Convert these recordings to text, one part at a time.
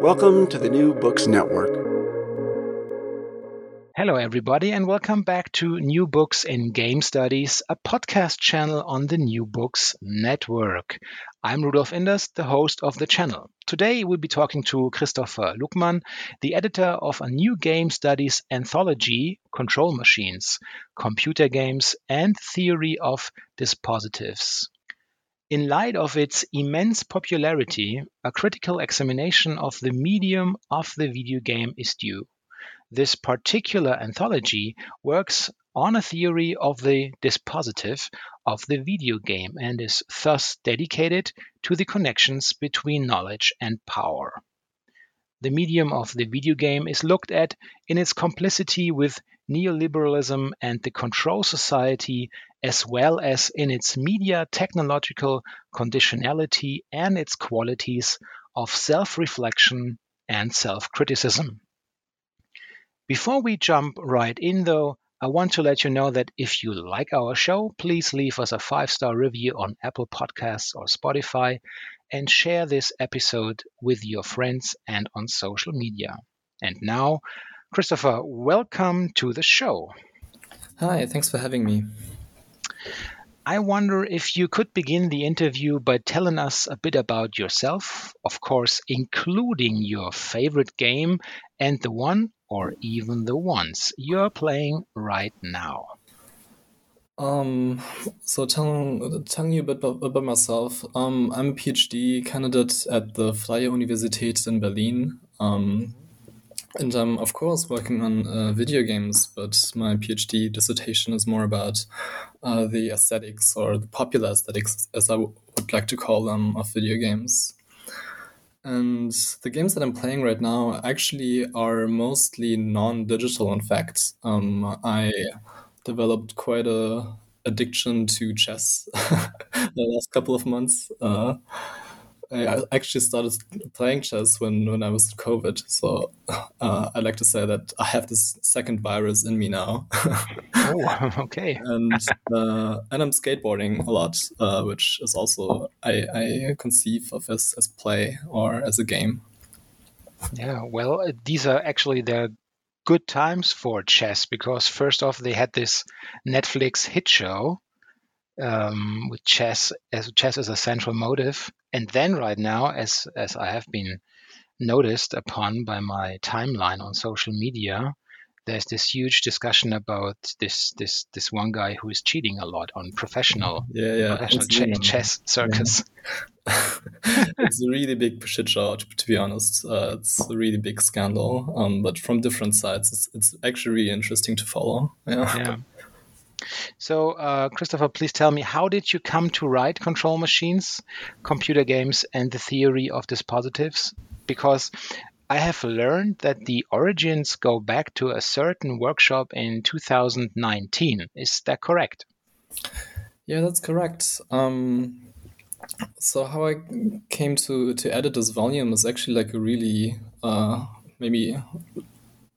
Welcome to the New Books Network. Hello, everybody, and welcome back to New Books in Game Studies, a podcast channel on the New Books Network. I'm Rudolf Inderst, the host of the channel. Today, we'll be talking to Christopher Luckmann, the editor of a new game studies anthology, Control Machines, Computer Games and Theory of Dispositives. In light of its immense popularity, a critical examination of the medium of the video game is due. This particular anthology works on a theory of the dispositive of the video game and is thus dedicated to the connections between knowledge and power. The medium of the video game is looked at in its complicity with neoliberalism and the control society, as well as in its media technological conditionality and its qualities of self reflection and self criticism. Before we jump right in, though, I want to let you know that if you like our show, please leave us a five star review on Apple Podcasts or Spotify and share this episode with your friends and on social media. And now, Christopher, welcome to the show. Hi, thanks for having me. I wonder if you could begin the interview by telling us a bit about yourself, of course, including your favorite game and the one or even the ones you're playing right now. Um, so telling telling you a bit about, about myself, um, I'm a PhD candidate at the Freie Universität in Berlin. Um, and I'm, of course, working on uh, video games, but my PhD dissertation is more about uh, the aesthetics or the popular aesthetics, as I w- would like to call them, of video games. And the games that I'm playing right now actually are mostly non digital, in fact. Um, I developed quite a addiction to chess the last couple of months. Uh, I actually started playing chess when, when I was COVID. So uh, I like to say that I have this second virus in me now. oh, okay. and uh, and I'm skateboarding a lot, uh, which is also I, I conceive of as, as play or as a game. Yeah, well, uh, these are actually the good times for chess because first off, they had this Netflix hit show um, with chess as chess as a central motive. And then right now, as as I have been noticed upon by my timeline on social media, there's this huge discussion about this this this one guy who is cheating a lot on professional yeah, yeah. professional ch- chess circus. Yeah. it's a really big shit show, to, be honest. Uh, it's a really big scandal, um, but from different sides, it's, it's actually really interesting to follow. Yeah. yeah. So, uh, Christopher, please tell me, how did you come to write control machines, computer games, and the theory of dispositives? Because I have learned that the origins go back to a certain workshop in 2019. Is that correct? Yeah, that's correct. Um, so how I came to to edit this volume is actually like a really uh, maybe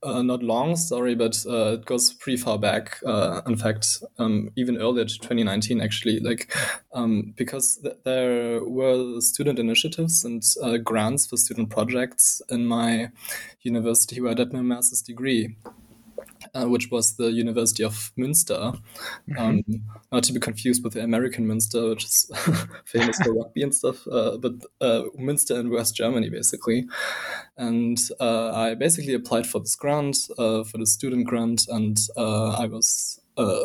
uh, not long story, but uh, it goes pretty far back. Uh, in fact, um, even earlier to 2019, actually, like um, because th- there were student initiatives and uh, grants for student projects in my university where I did my master's degree uh, which was the University of Münster, mm-hmm. um, not to be confused with the American Münster, which is famous for rugby and stuff, uh, but uh, Münster in West Germany, basically. And uh, I basically applied for this grant, uh, for the student grant, and uh, I was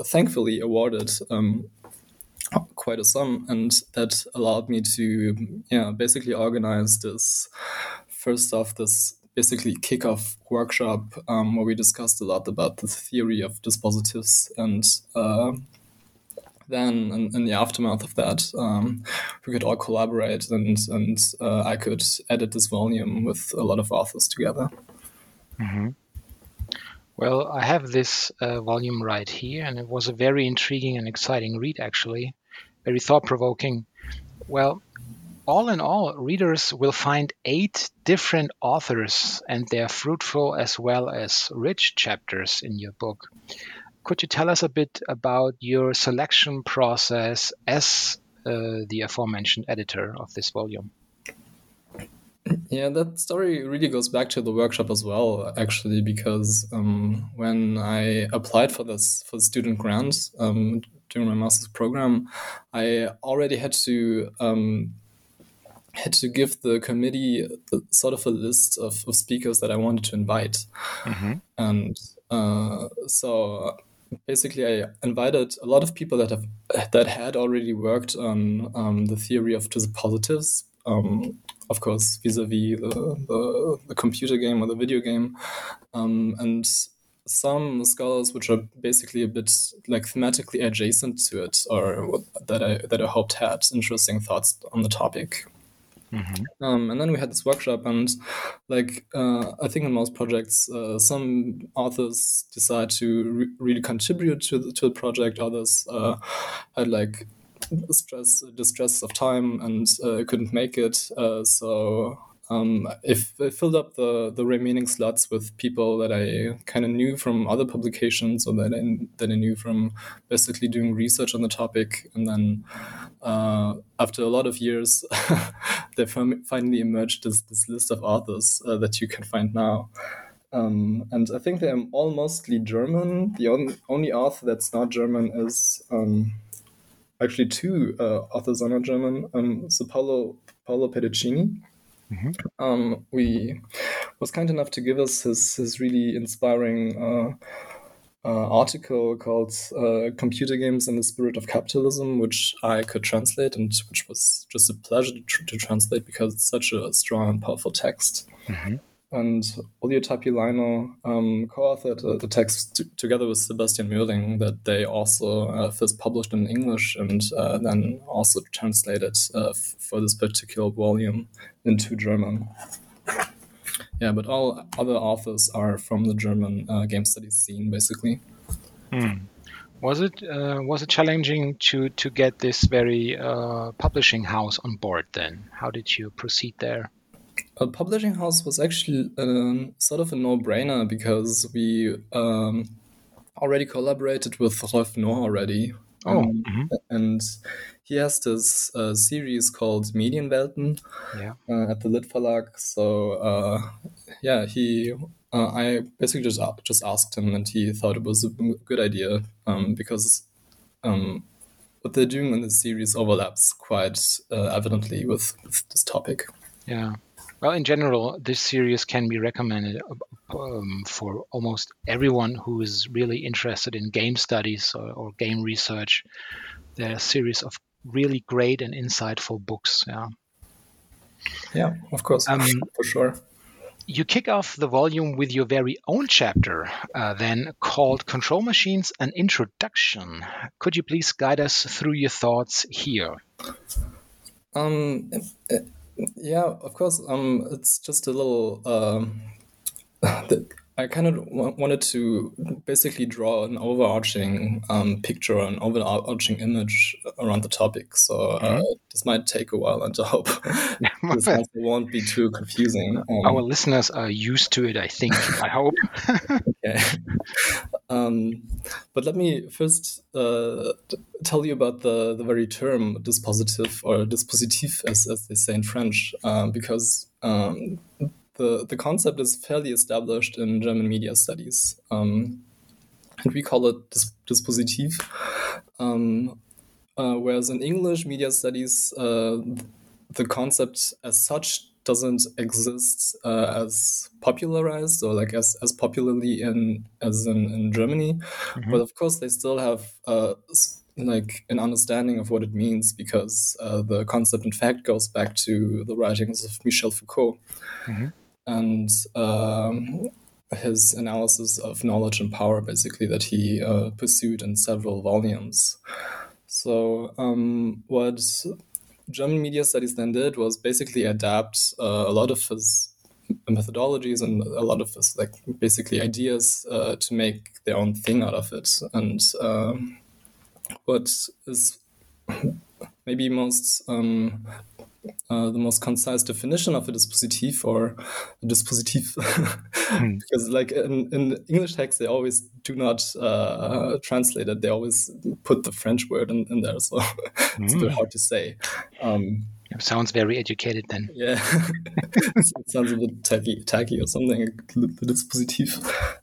thankfully awarded. Um, quite a sum and that allowed me to yeah basically organize this first off this basically kickoff workshop um, where we discussed a lot about the theory of dispositives and uh, then in, in, the aftermath of that um, we could all collaborate and and uh, I could edit this volume with a lot of authors together. Mm-hmm. Well, I have this uh, volume right here, and it was a very intriguing and exciting read, actually, very thought provoking. Well, all in all, readers will find eight different authors and their fruitful as well as rich chapters in your book. Could you tell us a bit about your selection process as uh, the aforementioned editor of this volume? Yeah, that story really goes back to the workshop as well, actually, because um, when I applied for this for student grant um, during my master's program, I already had to um, had to give the committee a, sort of a list of, of, speakers that I wanted to invite. Mm-hmm. And uh, so basically, I invited a lot of people that have that had already worked on um, the theory of dispositives. Um, of course, vis-a-vis the, the, the, computer game or the video game, um, and some scholars which are basically a bit like thematically adjacent to it, or that I that I hoped had interesting thoughts on the topic. Mm-hmm. Um, and then we had this workshop, and like uh, I think in most projects, uh, some authors decide to re- really contribute to the, to the project. Others uh, had like stress, distress of time, and uh, couldn't make it. Uh, so um, if I filled up the, the remaining slots with people that I kind of knew from other publications or that I, that I knew from basically doing research on the topic. And then uh, after a lot of years, there finally emerged this, this list of authors uh, that you can find now. Um, and I think they're all mostly German. The on, only author that's not German is um, actually two uh, authors are not German. Um, so Paolo, Paolo Pedercini Mm-hmm. Um, we was kind enough to give us his his really inspiring uh, uh, article called uh, "Computer Games in the Spirit of Capitalism," which I could translate, and which was just a pleasure to, tr- to translate because it's such a strong and powerful text. Mm-hmm and Olli Tapio Leino um, co-authored uh, the text t- together with Sebastian Möring that they also uh, first published in English and uh, then also translated uh, f- for this particular volume into German. Yeah, but all other authors are from the German uh, game studies scene, basically. Hmm. Was it uh, was it challenging to to get this very publishing house on board? Then, how did you proceed there? A publishing house was actually um, sort of a no-brainer because we um, already collaborated with Rolf Nohr already. Oh, um, mm-hmm. and he has this uh, series called Medienwelten yeah. uh, at the Lit Verlag. So uh, yeah, he uh, I basically just just asked him, and he thought it was a good idea um, because um, what they're doing in the series overlaps quite uh, evidently with, with this topic. Yeah. Well, in general, this series can be recommended um, for almost everyone who is really interested in game studies or, or game research. There are a series of really great and insightful books. Yeah. Yeah, of course, um, for sure. You kick off the volume with your very own chapter, uh, then called Control Machines An Introduction. Could you please guide us through your thoughts here? Um, yeah, of course. Um, it's just a little. Um, I kind of wanted to basically draw an overarching um, picture, an overarching image around the topic. So uh, mm-hmm. this might take a while, and I hope this also won't be too confusing. Um, Our listeners are used to it, I think. I hope. okay. Um, but let me first uh, tell you about the, the very term dispositif or dispositif, as, as they say in French, uh, because um, the, the concept is fairly established in German media studies. Um, and we call it dis- dispositif. Um, uh, whereas in English media studies, uh, the concept as such doesn't exist uh, as popularized or like as, as popularly in as in, in Germany. Mm-hmm. But of course, they still have uh, like an understanding of what it means because uh, the concept, in fact, goes back to the writings of Michel Foucault. Mm-hmm and um, his analysis of knowledge and power, basically, that he uh, pursued in several volumes. So, um, what German media studies then did was basically adapt uh, a lot of his methodologies and a lot of his, like, basically ideas uh, to make their own thing out of it. And um, what is maybe most um, uh, the most concise definition of a dispositif or a dispositif. Mm. because like in, in, english text they always do not uh, translate it. They always put the french word in, in there so it's mm. hard to say. Um, it sounds very educated then. yeah. It sounds a bit tacky, tacky or something the dispositif.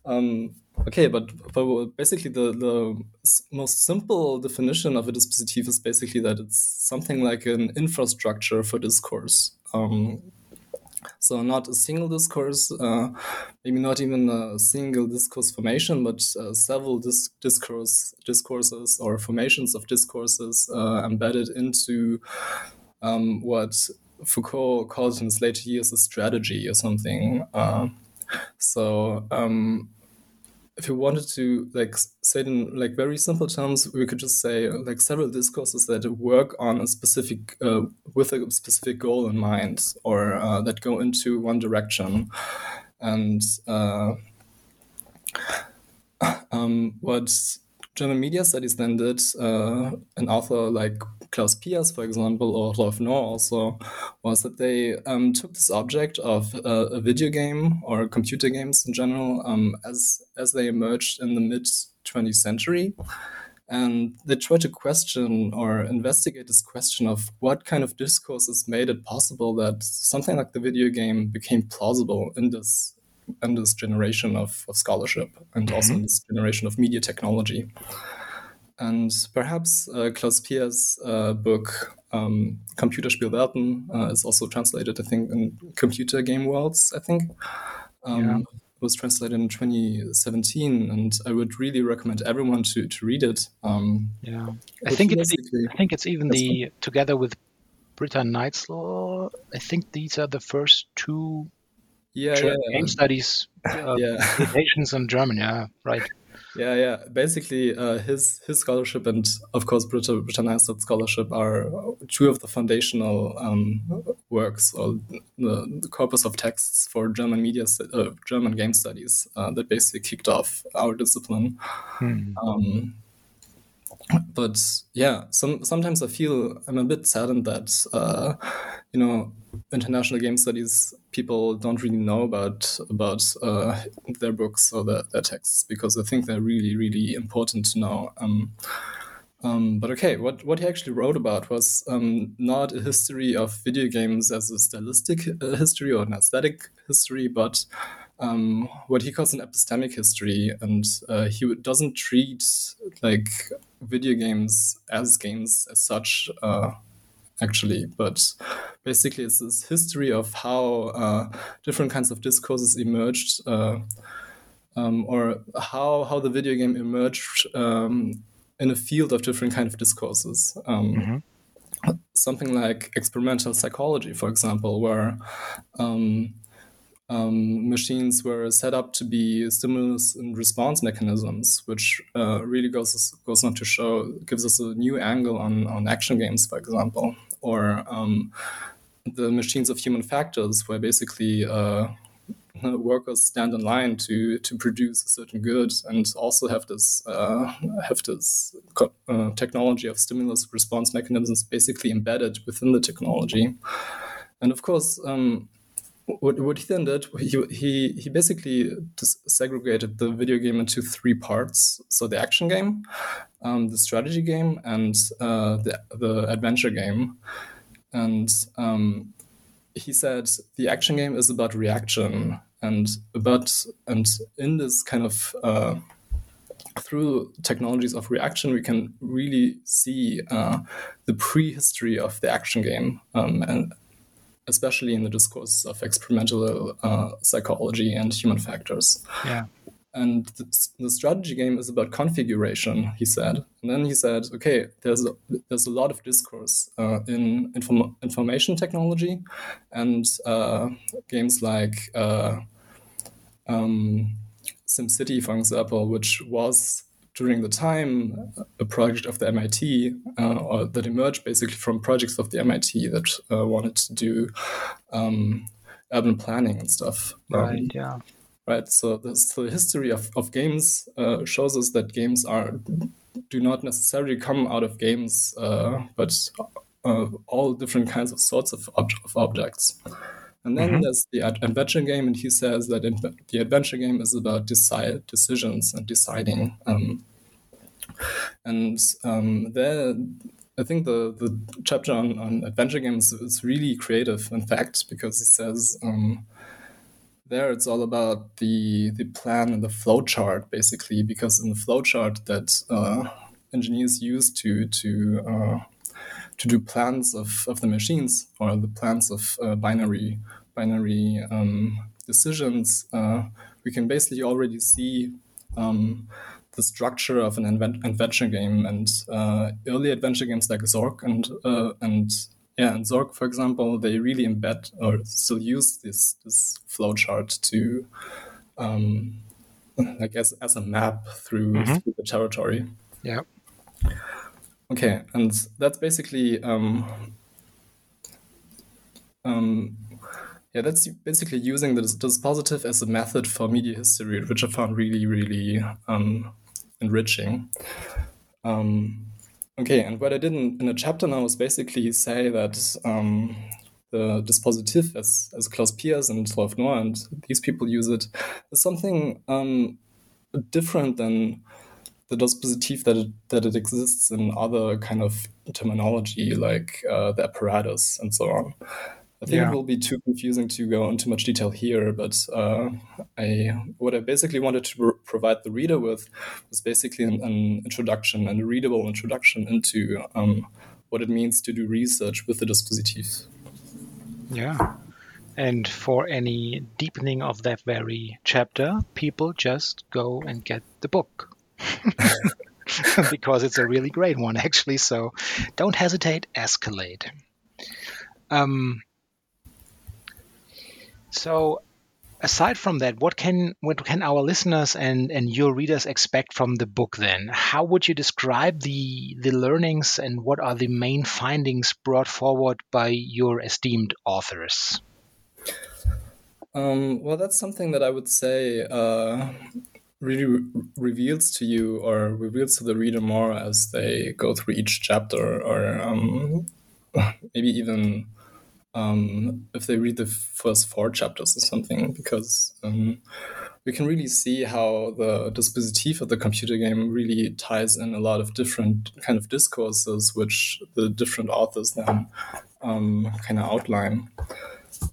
Um, Okay, but, but basically the, the most simple definition of a dispositif is basically that it's something like an infrastructure for discourse. Um, so not a single discourse, uh, maybe not even a single discourse formation, but uh, several dis- discourse discourses or formations of discourses uh, embedded into um, what Foucault called in his later years a strategy or something. Uh, so um, if you wanted to like say it in like very simple terms, we could just say like several discourses that work on a specific uh, with a specific goal in mind, or uh, that go into one direction, and uh, um, German media studies then did, uh, an author like Claus Pias, for example, or Rolf Nohr also, was that they um, took this object of uh, a video game or computer games in general um, as, as they emerged in the mid 20th century. And they tried to question or investigate this question of what kind of discourses made it possible that something like the video game became plausible in this in this generation of, of scholarship and mm-hmm. also in this generation of media technology. And perhaps uh, Claus Pias' uh, book, um, Computerspielwelten, uh, is also translated, I think, in Computer Game Worlds, I think. Um, yeah. It was translated in 2017, and I would really recommend everyone to, to read it. Um, yeah, I think it's the, I think it's even the together with Britta Neitzel. I think these are the first two yeah, yeah, game studies uh, yeah. in German. Yeah, right. Yeah, yeah. Basically, uh, his his scholarship and of course Britta Britta scholarship are two of the foundational um, works or the, the, corpus of texts for German media uh, German game studies uh, that basically kicked off our discipline. Hmm. Um, but yeah, some sometimes I feel I'm a bit saddened that uh, you know international game studies people don't really know about about uh, their books or their, their texts because I think they're really really important to know. Um, um, but okay, what, what he actually wrote about was um, not a history of video games as a stylistic uh, history or an aesthetic history, but um, what he calls an epistemic history, and uh, he doesn't treat like video games as games as such, uh, actually, but basically it's this history of how uh, different kinds of discourses emerged, uh, um, or how how the video game emerged um, in a field of different kind of discourses. Um, mm-hmm something like experimental psychology, for example, where um, um, machines were set up to be stimulus and response mechanisms, which uh, really goes goes on to show gives us a new angle on on action games, for example, or um, the machines of human factors, where basically uh, workers stand in line to to produce a certain good and also have this uh, have this uh, technology of stimulus response mechanisms basically embedded within the technology. And of course um, what, what he then did he, he he basically segregated the video game into three parts. So the action game um, the strategy game and uh, the, the adventure game. And um, he said the action game is about reaction and about and in this kind of uh, through technologies of reaction we can really see uh, the prehistory of the action game um, and especially in the discourse of experimental uh, psychology and human factors. Yeah. And the, the, strategy game is about configuration he said. And then he said okay there's a, there's a lot of discourse uh, in inform, information technology and uh, games like uh, um, SimCity, for example, which was during the time a project of the MIT, uh, or that emerged basically from projects of the MIT that uh, wanted to do um, urban planning and stuff. Right. Um, yeah right? So the, so the history of, of games uh, shows us that games are do not necessarily come out of games, uh, but uh, all different kinds of sorts of, ob- of objects. And then mm-hmm. there's the ad- adventure game, and he says that in, the adventure game is about decide decisions and deciding. Um, and um, there, I think the, the chapter on, on adventure games is really creative, in fact, because he says um, there it's all about the the plan and the flow chart basically because in the flow chart that uh, engineers use to to uh, to do plans of, of the machines or the plans of uh, binary binary um, decisions uh, we can basically already see um, the structure of an adventure game and uh, early adventure games like Zork and uh, and yeah, and Zork, for example, they really embed or still use this this flowchart to um, like as, as a map through, mm-hmm. through the territory. Yeah. Okay, and that's basically um, um, yeah, that's basically using the dispositive as a method for media history, which I found really, really um, enriching. Um, Okay, and what I did in, in the chapter now is basically say that um, the dispositif, as, as Claus Pias and Rolf Nohr and these people use it, is something um, different than the dispositif that it, that it exists in other kind of terminology like uh, the apparatus and so on. I think yeah. it will be too confusing to go into much detail here, but uh, I what I basically wanted to provide the reader with was basically an, an introduction and a readable introduction into um, what it means to do research with the dispositif. Yeah. And for any deepening of that very chapter, people just go and get the book. because it's a really great one, actually. So don't hesitate, escalate. Um, so aside from that, what can what can our listeners and and your readers expect from the book then? How would you describe the the learnings and what are the main findings brought forward by your esteemed authors? Um, well, that's something that I would say uh, really re reveals to you or reveals to the reader more as they go through each chapter, or um, maybe even um, if they read the first four chapters or something, because um, we can really see how the dispositif of the computer game really ties in a lot of different kind of discourses, which the different authors then um, kind of outline.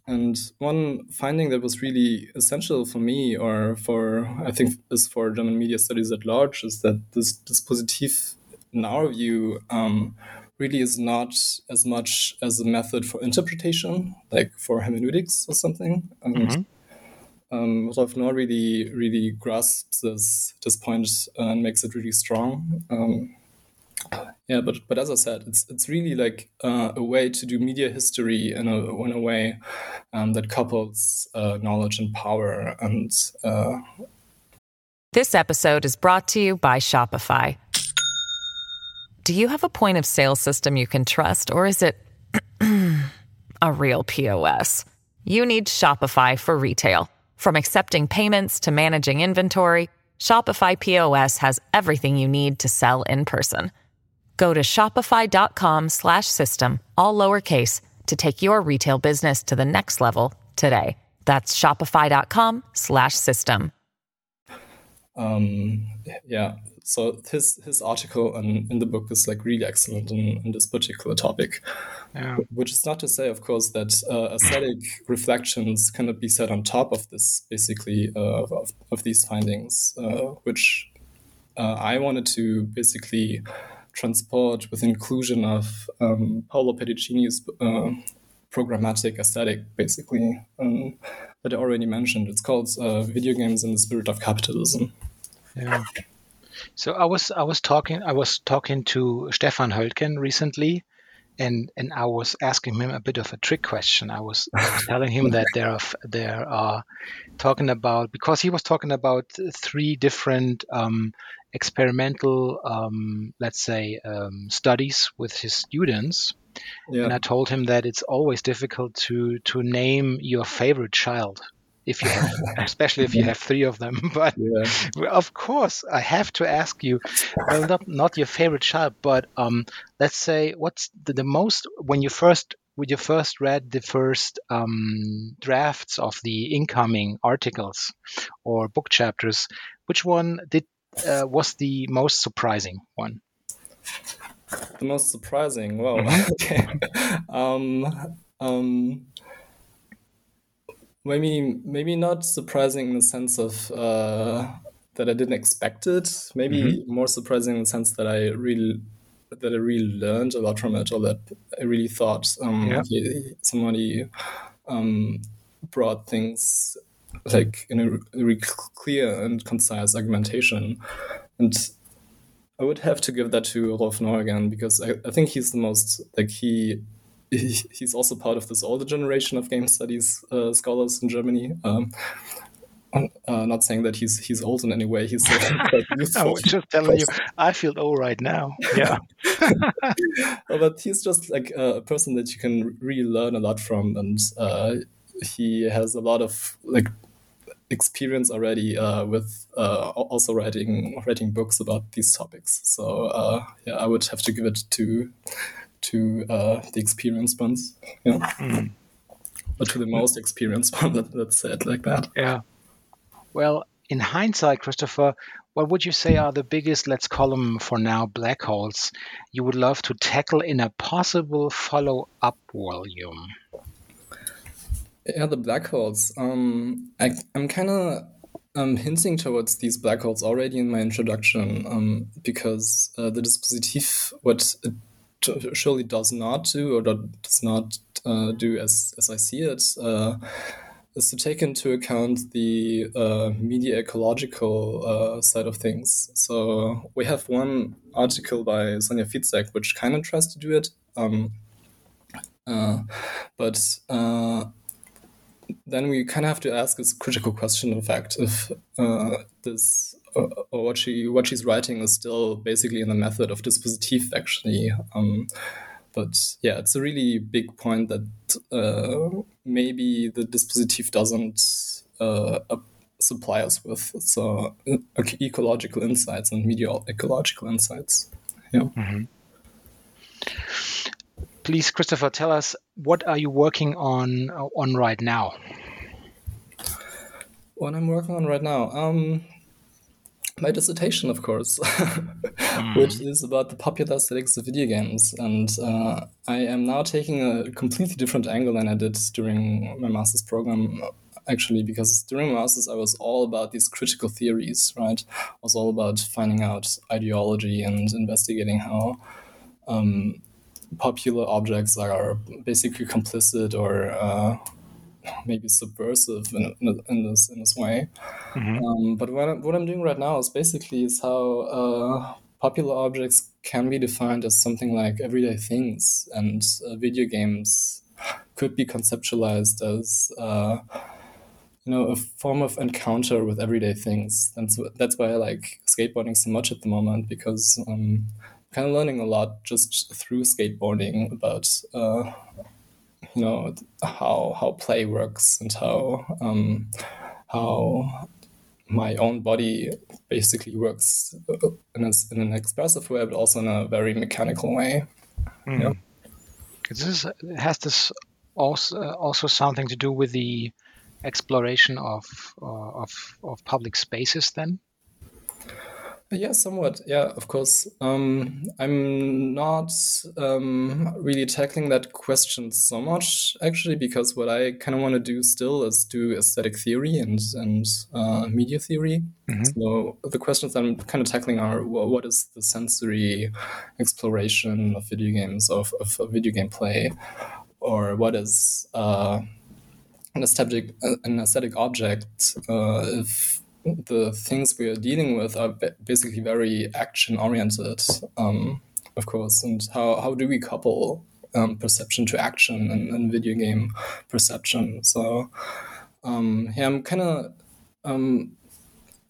And one finding that was really essential for me, or for I think is for German media studies at large, is that this dispositif, in our view, um, really is not as much as a method for interpretation, like for hermeneutics or something. And mm-hmm. um, Rolf Nohr really, really grasps this this point and makes it really strong. Um, yeah, but but as I said, it's it's really like uh, a way to do media history in a in a way um, that couples uh, knowledge and power. And uh... this episode is brought to you by Shopify. Do you have a point of sale system you can trust, or is it a real POS? You need Shopify for retail. From accepting payments to managing inventory, Shopify POS has everything you need to sell in person. Go to shopify.com slash system, all lowercase to take your retail business to the next level today. That's shopify.com slash system. Um, yeah, so his his article in, in the book is like really excellent in, in this particular topic. Yeah. Which is not to say, of course, that uh, aesthetic reflections cannot be set on top of this, basically, uh, of, of these findings, uh, which uh, I wanted to basically transport with inclusion of um, Paolo Pedercini's uh, programmatic aesthetic, basically, um, that I already mentioned. It's called uh, Video Games in the Spirit of Capitalism. Yeah. So I was I was talking I was talking to Stefan Höltgen recently, and and I was asking him a bit of a trick question. I was, I was telling him that there are there are talking about because he was talking about three different um, experimental, um, let's say, um, studies with his students. Yeah. And I told him that it's always difficult to to name your favorite child if you have, especially if you have three of them. But yeah. of course, I have to ask you, well, not not your favorite child, but um, let's say what's the, the most when you first when you first read the first um, drafts of the incoming articles or book chapters, which one did uh, was the most surprising one? The most surprising, well, mm-hmm. okay. um, um, maybe maybe not surprising in the sense of uh, that I didn't expect it. Maybe mm-hmm. more surprising in the sense that I really that I really learned a lot from it, or that I really thought um, yeah. somebody um, brought things like in a really clear and concise argumentation, and I would have to give that to Rolf Neuhagen because I, I think he's the most like he he's also part of this older generation of game studies uh, scholars in Germany. Um, uh, not saying that he's he's old in any way. He's I was just telling you, I feel old right now. Yeah, but he's just like a person that you can really learn a lot from, and uh, he has a lot of like experience already uh, with uh, also writing writing books about these topics. So uh, yeah, I would have to give it to to uh, the experienced ones, yeah, mm. or to the most experienced one. That, let's say it like that. Yeah. Well, in hindsight, Christopher, what would you say are the biggest, let's call them for now, black holes you would love to tackle in a possible follow up volume? Yeah, the black holes. Um, I, I'm kind of um, hinting towards these black holes already in my introduction um, because uh, the dispositif, what it surely does not do or does not uh, do as, as I see it, uh, is to take into account the uh, media ecological uh, side of things. So we have one article by Sonja Fitzek which kind of tries to do it, um, uh, but uh, then we kind of have to ask this critical question, in fact, if this or, or what she what she's writing is still basically in the method of dispositif actually. Um, but yeah, it's a really big point that uh, maybe the dispositif doesn't uh, supply us with so uh, ecological insights and media ecological insights. Yeah. Mm-hmm. Please, Christopher, tell us what are you working on on right now? What I'm working on right now. Um, my dissertation, of course, mm. which is about the popular aesthetics of video games. And uh, I am now taking a completely different angle than I did during my master's program, actually, because during my master's, I was all about these critical theories, right? I was all about finding out ideology and investigating how um, popular objects that are basically complicit or uh, maybe subversive in, in, this in this way. Mm-hmm. Um, but what I'm, what I'm doing right now is basically is how uh, popular objects can be defined as something like everyday things, and uh, video games could be conceptualized as uh, you know a form of encounter with everyday things. That's that's why I like skateboarding so much at the moment because. Um, kind of learning a lot just through skateboarding about uh, you know how how play works and how um, how my own body basically works in, a, in an expressive way, but also in a very mechanical way. Mm. Yeah. This has this also also something to do with the exploration of uh, of of public spaces then yeah, somewhat. Yeah, of course. Um, I'm not um, really tackling that question so much, actually, because what I kind of want to do still is do aesthetic theory and and uh, media theory. Mm-hmm. So the questions I'm kind of tackling are well, what is the sensory exploration of video games, of, of, of video game play, or what is uh, an aesthetic an aesthetic object uh, if the things we are dealing with are basically very action oriented, um, of course. And how, how do we couple um, perception to action and, and, video game perception? So, um, yeah, I'm kind of. Um,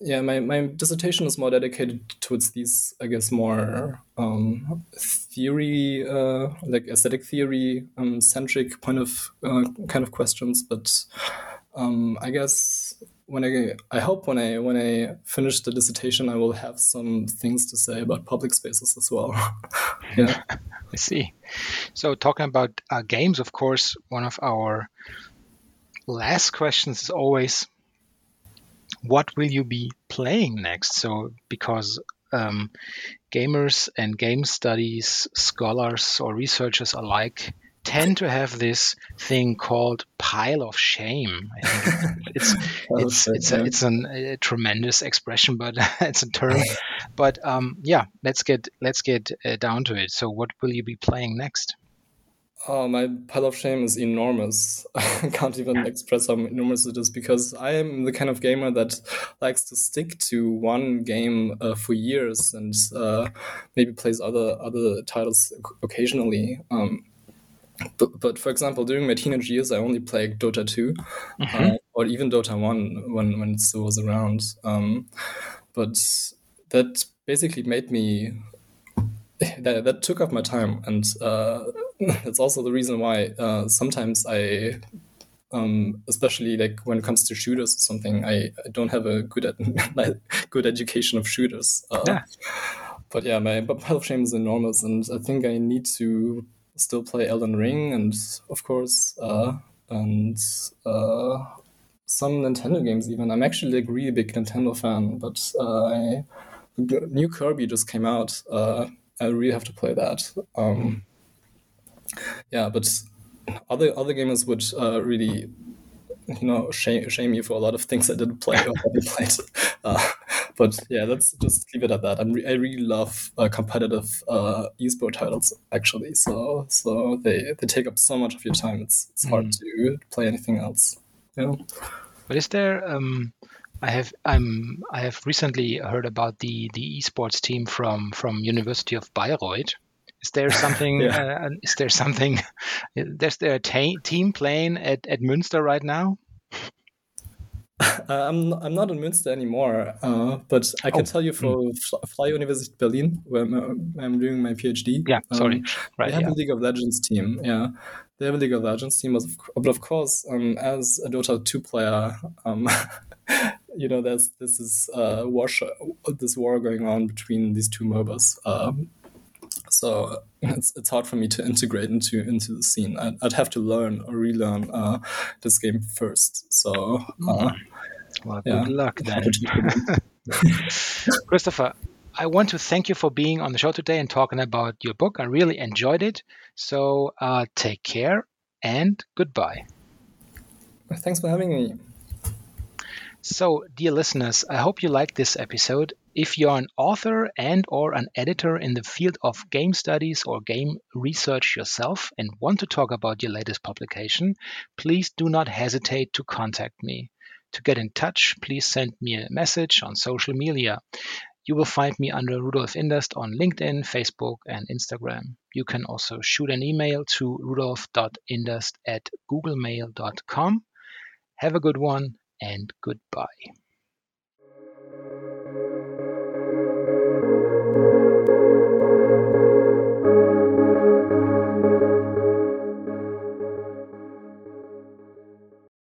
yeah, my, my dissertation is more dedicated towards these, I guess, more um, theory, uh, like aesthetic theory um, centric point of uh, kind of questions. But I guess when I I hope when I when I finish the dissertation, I will have some things to say about public spaces as well. yeah, I see. So talking about uh, games, of course, one of our last questions is always, what will you be playing next? So because um, gamers and game studies scholars or researchers alike tend to have this thing called pile of shame. I think it's it's it's a, it's an, a tremendous expression, but it's a term. But um, yeah, let's get let's get uh, down to it. So, what will you be playing next? Oh, my pile of shame is enormous. I can't even express how enormous it is because I am the kind of gamer that likes to stick to one game uh, for years and uh, maybe plays other other titles occasionally. Um, but, but for example, during my teenage years, I only played Dota 2 mm-hmm. uh, or even Dota 1 when, when it still was around. Um, but that basically made me, that, that took up my time. And uh, that's also the reason why uh, sometimes I, um, especially like when it comes to shooters or something, I, I don't have a good, like, good education of shooters. Uh, yeah. But yeah, my pile of shame is enormous. And I think I need to still play Elden Ring and of course uh, and uh, some Nintendo games even. I'm actually a really big Nintendo fan, but uh, I, new Kirby just came out. Uh, I really have to play that. Um, yeah, but other other gamers would uh, really you know shame, shame me for a lot of things I didn't play or haven't played. But yeah, let's just leave it at that. Re- i really love uh, competitive uh, esport titles actually. So so they, they take up so much of your time. It's it's hard mm. to play anything else. Yeah. But is there? Um, I have I'm I have recently heard about the the esports team from from University of Bayreuth. Is there something? yeah. uh, is there something? Is there a team playing at, at Münster right now? Uh, I'm I'm not in Münster anymore, uh, but I can oh. tell you for mm. Freie Universität Berlin, where I'm, I'm, doing my PhD. Yeah, sorry. Um, right, they have yeah. a League of Legends team. Yeah, they have a League of Legends team, but of course, um, as a Dota two player, um, you know, there's this is uh, war this war going on between these two MOBAs. Um, so it's, it's hard for me to integrate into into the scene. I'd, I'd have to learn or relearn uh, this game first. So, uh, well, yeah. good luck then, Christopher. I want to thank you for being on the show today and talking about your book. I really enjoyed it. So uh, take care and goodbye. Thanks for having me. So, dear listeners, I hope you liked this episode if you're an author and or an editor in the field of game studies or game research yourself and want to talk about your latest publication, please do not hesitate to contact me. To get in touch, please send me a message on social media. You will find me under Rudolf Inderst on LinkedIn, Facebook, and Instagram. You can also shoot an email to rudolf.inderst at googlemail.com. Have a good one and goodbye.